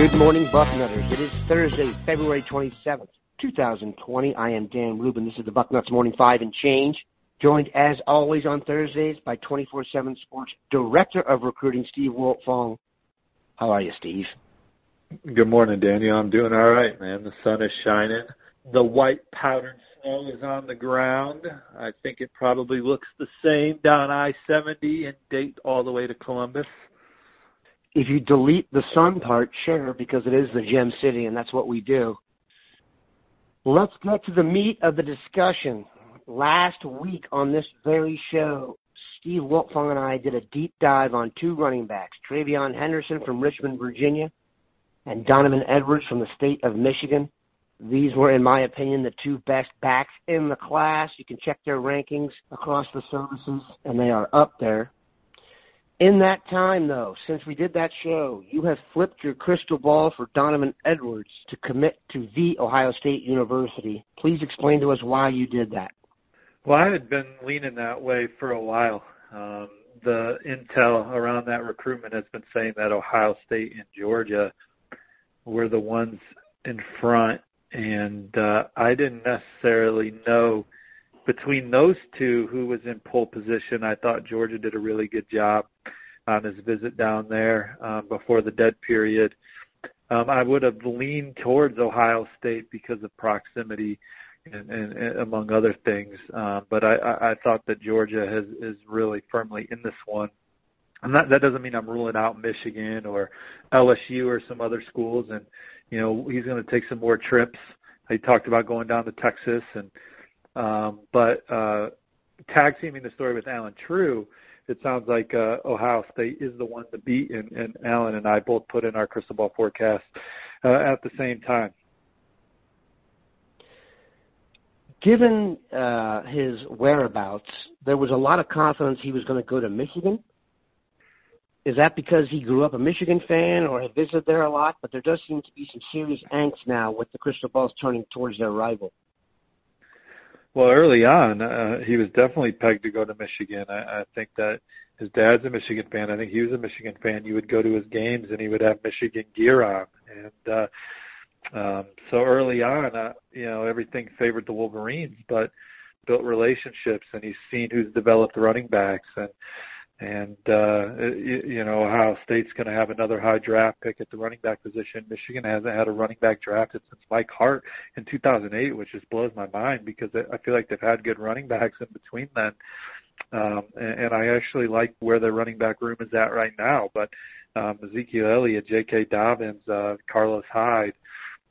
Good morning, Bucknutters. It is Thursday, February 27th, 2020. I am Dan Rubin. This is the Bucknuts Morning Five and Change. Joined as always on Thursdays by 24-7 Sports Director of Recruiting, Steve Wiltfong. How are you, Steve? Good morning, Daniel. I'm doing all right, man. The sun is shining. The white powdered snow is on the ground. I think it probably looks the same down I-70 and Dayton all the way to Columbus if you delete the sun part, sure, because it is the gem city and that's what we do. Let's get to the meat of the discussion. Last week on this very show, Steve Wiltfong and I did a deep dive on two running backs, TreVeyon Henderson from Richmond, Virginia, and Donovan Edwards from the state of Michigan. These were, in my opinion, the two best backs in the class. You can check their rankings across the services, and they are up there. In that time, though, since we did that show, you have flipped your crystal ball for Donovan Edwards to commit to the Ohio State University. Please explain to us why you did that. Well, I had been leaning that way for a while. Um, the intel around that recruitment has been saying that Ohio State and Georgia were the ones in front, and uh, I didn't necessarily know between those two who was in pole position. I thought Georgia did a really good job on his visit down there um, before the dead period. Um, I would have leaned towards Ohio State because of proximity and, and, and among other things. Um, but I, I, I thought that Georgia has, is really firmly in this one. And that, that doesn't mean I'm ruling out Michigan or LSU or some other schools. And, you know, he's going to take some more trips. He talked about going down to Texas and, um, but, uh, tag teaming the story with Allen Trieu, it sounds like uh, Ohio State is the one to beat, and, and Allen and I both put in our crystal ball forecast uh, at the same time. Given uh, his whereabouts, there was a lot of confidence he was going to go to Michigan. Is that because he grew up a Michigan fan or had visited there a lot? But there does seem to be some serious angst now with the crystal balls turning towards their rival. Well, early on, uh, he was definitely pegged to go to Michigan. I, I think that his dad's a Michigan fan. I think he was a Michigan fan. You would go to his games and he would have Michigan gear on. And uh, um, so early on, uh, you know, everything favored the Wolverines, but built relationships and he's seen who's developed running backs and and uh, you, you know Ohio State's going to have another high draft pick at the running back position. Michigan hasn't had a running back drafted since Mike Hart in 2008, which just blows my mind because I feel like they've had good running backs in between then. Um, and, and I actually like where their running back room is at right now. But um, Ezekiel Elliott, J.K. Dobbins, uh, Carlos Hyde,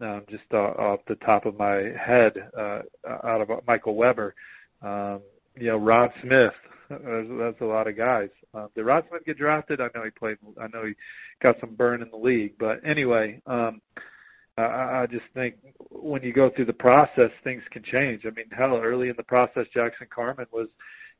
um, just uh, off the top of my head, uh, out of Michael Weber, um, you know, Rod Smith, that's, that's a lot of guys. Um, did Rod Smith get drafted? I know he played. I know he got some burn in the league. But anyway, um, I, I just think when you go through the process, things can change. I mean, hell, early in the process, Jackson Carman was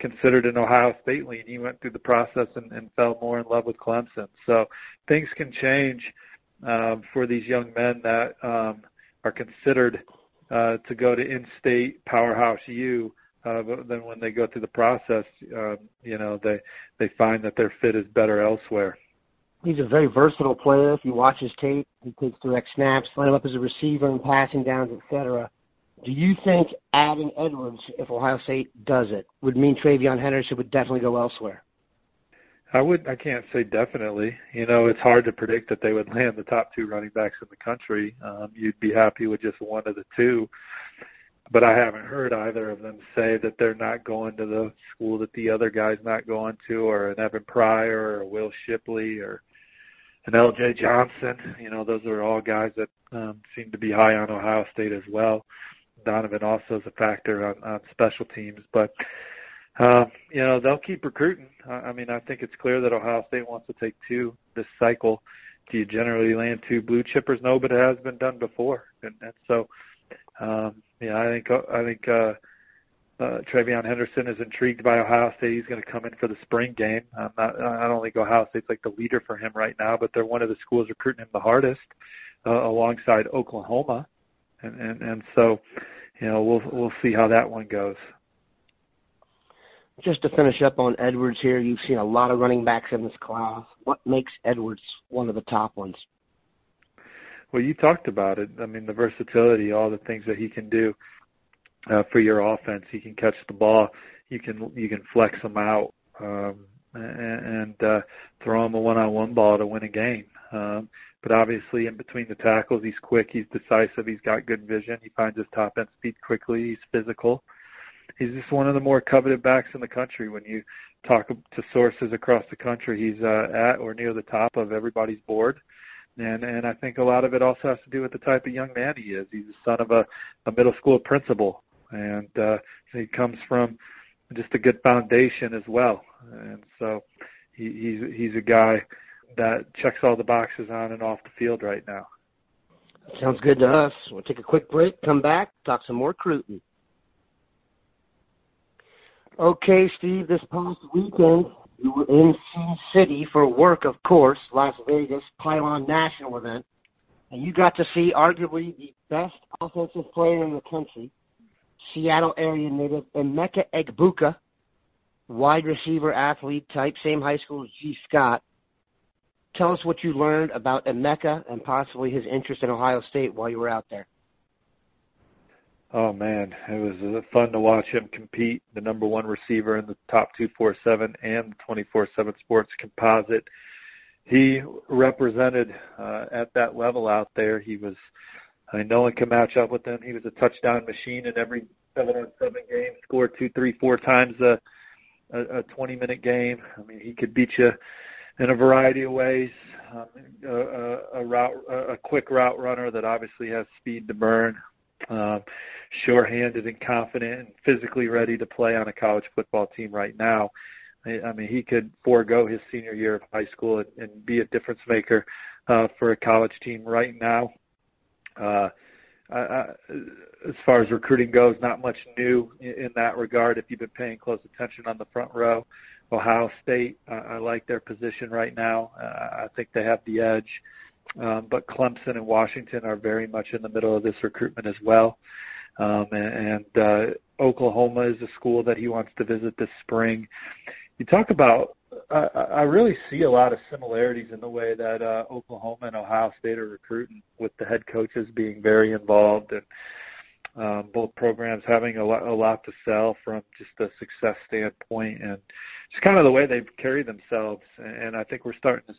considered an Ohio State lean. He went through the process and, and fell more in love with Clemson. So things can change um, for these young men that um, are considered uh, to go to in-state powerhouse U uh, but then when they go through the process, uh, you know, they they find that their fit is better elsewhere. He's a very versatile player. If you watch his tape, he takes direct snaps, line him up as a receiver and passing downs, etc. Do you think adding Edwards, if Ohio State does it, would mean TreVeyon Henderson would definitely go elsewhere? I would. I can't say definitely. You know, it's hard to predict that they would land the top two running backs in the country. Um, you'd be happy with just one of the two but I haven't heard either of them say that they're not going to the school that the other guy's not going to, or an Evan Pryor, or a Will Shipley, or an L.J. Johnson. You know, those are all guys that um, seem to be high on Ohio State as well. Donovan also is a factor on, on special teams, but uh, you know they'll keep recruiting. I mean, I think it's clear that Ohio State wants to take two this cycle. Do you generally land two blue chippers? No, but it has been done before, and, and so um, yeah, I think I think uh, uh, TreVeyon Henderson is intrigued by Ohio State. He's going to come in for the spring game. I'm not, I don't think Ohio State's like the leader for him right now, but they're one of the schools recruiting him the hardest, uh, alongside Oklahoma. and and and so, you know, we'll we'll see how that one goes. Just to finish up on Edwards here, you've seen a lot of running backs in this class. What makes Edwards one of the top ones? Well, you talked about it. I memean, the versatility, all the things that he can do uh, for your offense. He can catch the ball. You can you can flex him out um, and, and uh, throw him a one-on-one ball to win a game. Um, but obviously, in between the tackles, he's quick. He's decisive. He's got good vision. He finds his top end speed quickly. He's physical. He's just one of the more coveted backs in the country. When you talk to sources across the country, he's uh, at or near the top of everybody's board. And and I think a lot of it also has to do with the type of young man he is. He's the son of a, a middle school principal, and uh, he comes from just a good foundation as well. And so he, he's he's a guy that checks all the boxes on and off the field right now. Sounds good to us. We'll take a quick break, come back, talk some more Cruton. Okay, Steve, this past weekend in City for work, of course, Las Vegas Pylon National event, and you got to see arguably the best offensive player in the country, Seattle area native Emeka Egbuka, wide receiver athlete type, same high school as Gee Scott. Tell us what you learned about Emeka and possibly his interest in Ohio State while you were out there. Oh man, it was uh, fun to watch him compete. The number one receiver in the top 247 and 24/7 Sports Composite. He represented uh, at that level out there. He was. I mean, no one can match up with him. He was a touchdown machine in every seven on seven game. Scored two, three, four times a a, a 20 minute game. I mean, he could beat you in a variety of ways. Um, a, a, a route, a quick route runner that obviously has speed to burn. Um, sure-handed and confident and physically ready to play on a college football team right now. I mean, he could forego his senior year of high school and, and be a difference maker uh, for a college team right now. Uh, I, I, as far as recruiting goes, not much new in, in that regard. If you've been paying close attention on the front row, Ohio State, uh, I like their position right now. Uh, I think they have the edge. Um, but Clemson and Washington are very much in the middle of this recruitment as well. Um, and and uh, Oklahoma is a school that he wants to visit this spring. You talk about, I, I really see a lot of similarities in the way that uh, Oklahoma and Ohio State are recruiting, with the head coaches being very involved and um, both programs having a lot, a lot to sell from just a success standpoint and just kind of the way they carry themselves. And I think we're starting to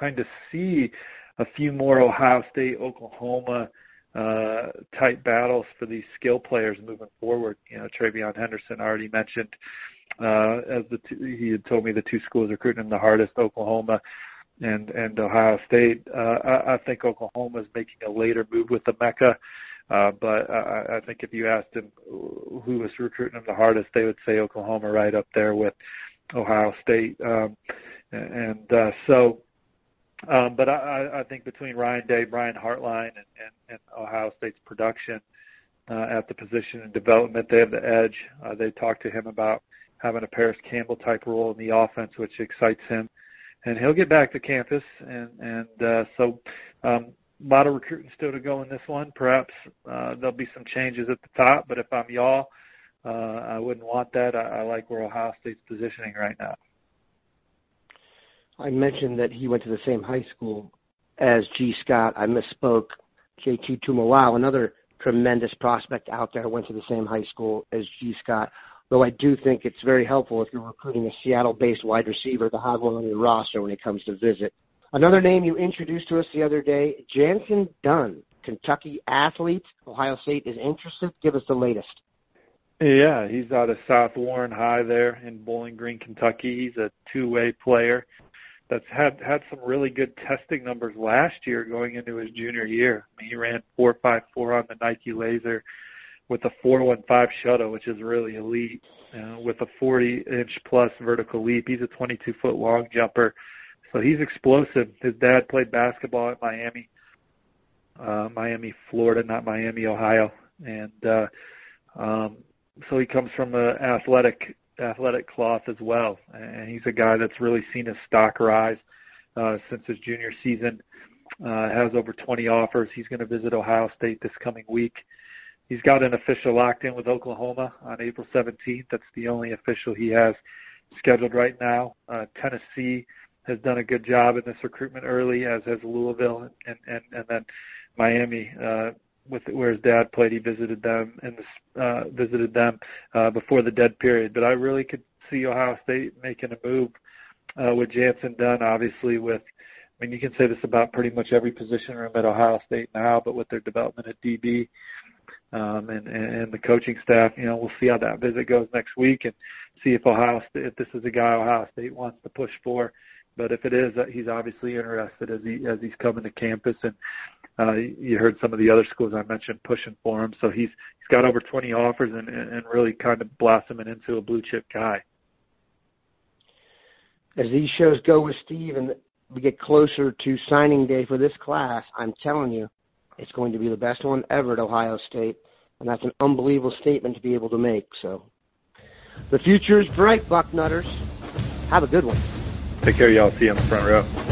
kind of see a few more Ohio State, Oklahoma uh, type battles for these skill players moving forward. You know, TreVeyon Henderson already mentioned uh, as the two, he had told me the two schools recruiting him the hardest, Oklahoma and and Ohio State. Uh, I, I think Oklahoma is making a later move with Emeka. Uh, but I, I think if you asked him who was recruiting him the hardest, they would say Oklahoma right up there with Ohio State. Um, and uh, so um, but I, I think between Ryan Day, Brian Hartline, and, and, and Ohio State's production uh, at the position and development, they have the edge. Uh, they talked to him about having a Parris Campbell type role in the offense, which excites him. And he'll get back to campus, and and uh, so um, a lot of recruiting still to go in this one. Perhaps uh, there'll be some changes at the top, but if I'm y'all, uh, I wouldn't want that. I, I like where Ohio State's positioning right now. I mentioned that he went to the same high school as Gee Scott. I misspoke. JT Tuimoloau, another tremendous prospect out there, went to the same high school as Gee Scott. Though I do think it's very helpful if you're recruiting a Seattle-based wide receiver to have one on your roster when it comes to visit. Another name you introduced to us the other day, Jantzen Dunn, Kentucky athlete. Ohio State is interested. Give us the latest. Yeah, he's out of South Warren High there in Bowling Green, Kentucky. He's a two-way player that's had had some really good testing numbers last year going into his junior year. He ran four five four on the Nike Laser with a four one five shuttle, which is really elite. Uh, with a 40 inch plus vertical leap, he's a 22 foot long jumper, so he's explosive. His dad played basketball at Miami, uh, Miami, Florida, not Miami, Ohio, and uh, um, so he comes from an athletic athletic cloth as well. And he's a guy that's really seen his stock rise uh, since his junior season Uh, has over 20 offers. He's going to visit Ohio State this coming week. He's got an official locked in with Oklahoma on April 17th. That's the only official he has scheduled right now. Uh, Tennessee has done a good job in this recruitment early, as has Louisville, and and and then Miami. Uh, with where his dad played, he visited them and uh, visited them uh, before the dead period. But I really could see Ohio State making a move uh, with Jantzen Dunn, obviously with I mean, you can say this about pretty much every position room at Ohio State now, but with their development at DB um, and, and the coaching staff, you know, we'll see how that visit goes next week and see if Ohio State, if this is a guy Ohio State wants to push for. But if it is, uh, he's obviously interested as he as he's coming to campus, and uh, you heard some of the other schools I mentioned pushing for him. So he's he's got over 20 offers and, and really kind of blossoming into a blue chip guy. As these shows go with Steve and we get closer to signing day for this class, I'm telling you, it's going to be the best one ever at Ohio State, and that's an unbelievable statement to be able to make. So, the future is bright, Bucknutters. Have a good one. Take care, y'all. See you on the front row.